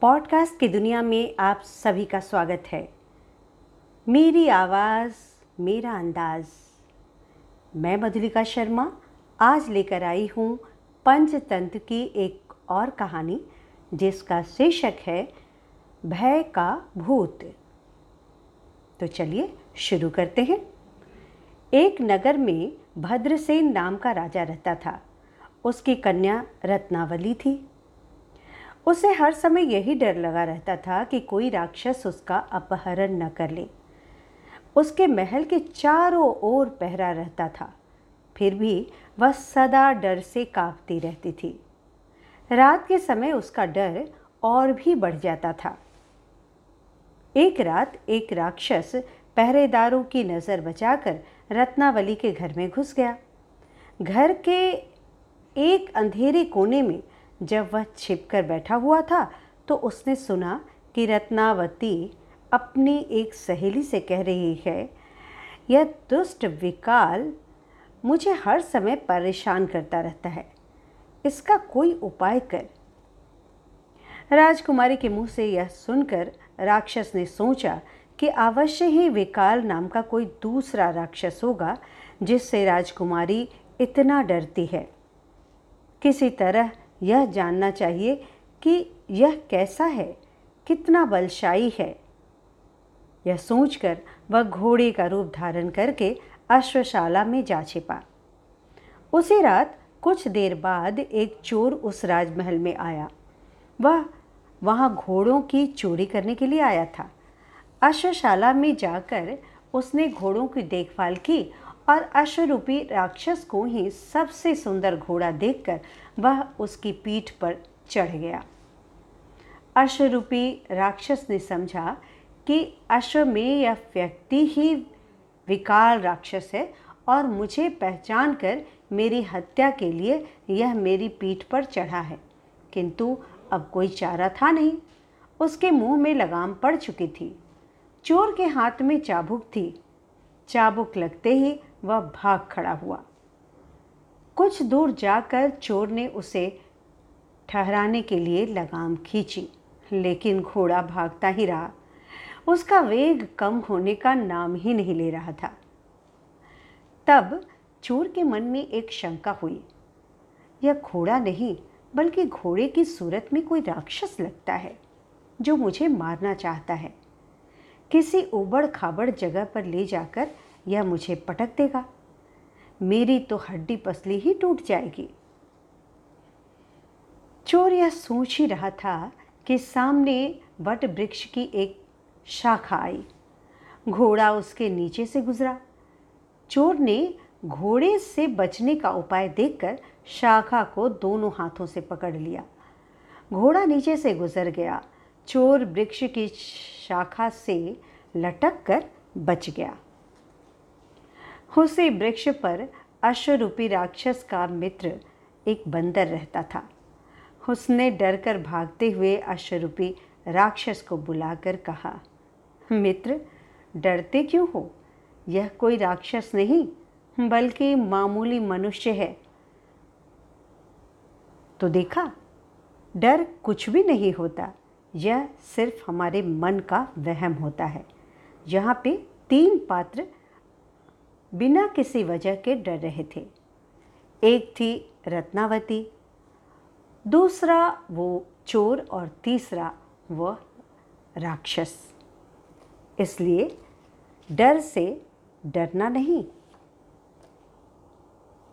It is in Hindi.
पॉडकास्ट की दुनिया में आप सभी का स्वागत है। मेरी आवाज़, मेरा अंदाज। मैं मधुलिका शर्मा, आज लेकर आई हूँ पंचतंत्र की एक और कहानी, जिसका शीर्षक है, भय का भूत। तो चलिए शुरू करते हैं। एक नगर में भद्रसेन नाम का राजा रहता था। उसकी कन्या रत्नावली थी। उसे हर समय यही डर लगा रहता था कि कोई राक्षस उसका अपहरण न कर ले। उसके महल के चारों ओर पहरा रहता था। फिर भी वह सदा डर से कांपती रहती थी। रात के समय उसका डर और भी बढ़ जाता था। एक रात एक राक्षस पहरेदारों की नज़र बचाकर रत्नावली के घर में घुस गया। घर के एक अंधेरे कोने में जब वह छिपकर बैठा हुआ था तो उसने सुना कि रत्नावती अपनी एक सहेली से कह रही है, यह दुष्ट विकाल मुझे हर समय परेशान करता रहता है। इसका कोई उपाय कर। राजकुमारी के मुँह से यह सुनकर राक्षस ने सोचा कि अवश्य ही विकाल नाम का कोई दूसरा राक्षस होगा, जिससे राजकुमारी इतना डरती है। किसी तरह यह जानना चाहिए कि यह कैसा है, कितना बलशाई है। यह सोचकर वह घोड़े का रूप धारण करके अश्वशाला में जा छिपा। उसी रात, कुछ देर बाद एक चोर उस राजमहल में आया। वह वहाँ घोड़ों की चोरी करने के लिए आया था। अश्वशाला में जाकर उसने घोड़ों की देखभाल की और अश्वरूपी राक्षस को ही सबसे सुंदर घोड़ा देखकर वह उसकी पीठ पर चढ़ गया। अश्वरूपी राक्षस ने समझा कि अश्व में यह व्यक्ति ही विकाल राक्षस है और मुझे पहचान कर मेरी हत्या के लिए यह मेरी पीठ पर चढ़ा है। किंतु अब कोई चारा था नहीं। उसके मुँह में लगाम पड़ चुकी थी। चोर के हाथ में चाबुक थी। चाबुक लगते ही वह भाग खड़ा हुआ। कुछ दूर जाकर चोर ने उसे ठहराने के लिए लगाम खींची, लेकिन घोड़ा भागता ही रहा। उसका वेग कम होने का नाम ही नहीं ले रहा था। तब चोर के मन में एक शंका हुई। यह घोड़ा नहीं, बल्कि घोड़े की सूरत में कोई राक्षस लगता है, जो मुझे मारना चाहता है। किसी उबड़ खाबड़ जगह पर ले जाकर यह मुझे पटक देगा। मेरी तो हड्डी पसली ही टूट जाएगी। चोर यह सोच ही रहा था कि सामने वट वृक्ष की एक शाखा आई। घोड़ा उसके नीचे से गुजरा। चोर ने घोड़े से बचने का उपाय देखकर शाखा को दोनों हाथों से पकड़ लिया। घोड़ा नीचे से गुजर गया। चोर वृक्ष की शाखा से लटक कर बच गया। उसी वृक्ष पर अश्वरूपी राक्षस का मित्र एक बंदर रहता था। उसने डर कर भागते हुए अश्वरूपी राक्षस को बुलाकर कहा, मित्र, डरते क्यों हो? यह कोई राक्षस नहीं, बल्कि मामूली मनुष्य है। तो देखा, डर कुछ भी नहीं होता, यह सिर्फ़ हमारे मन का वहम होता है। यहाँ पे तीन पात्र बिना किसी वजह के डर रहे थे। एक थी रत्नावती, दूसरा वो चोर और तीसरा वह राक्षस। इसलिए डर से डरना नहीं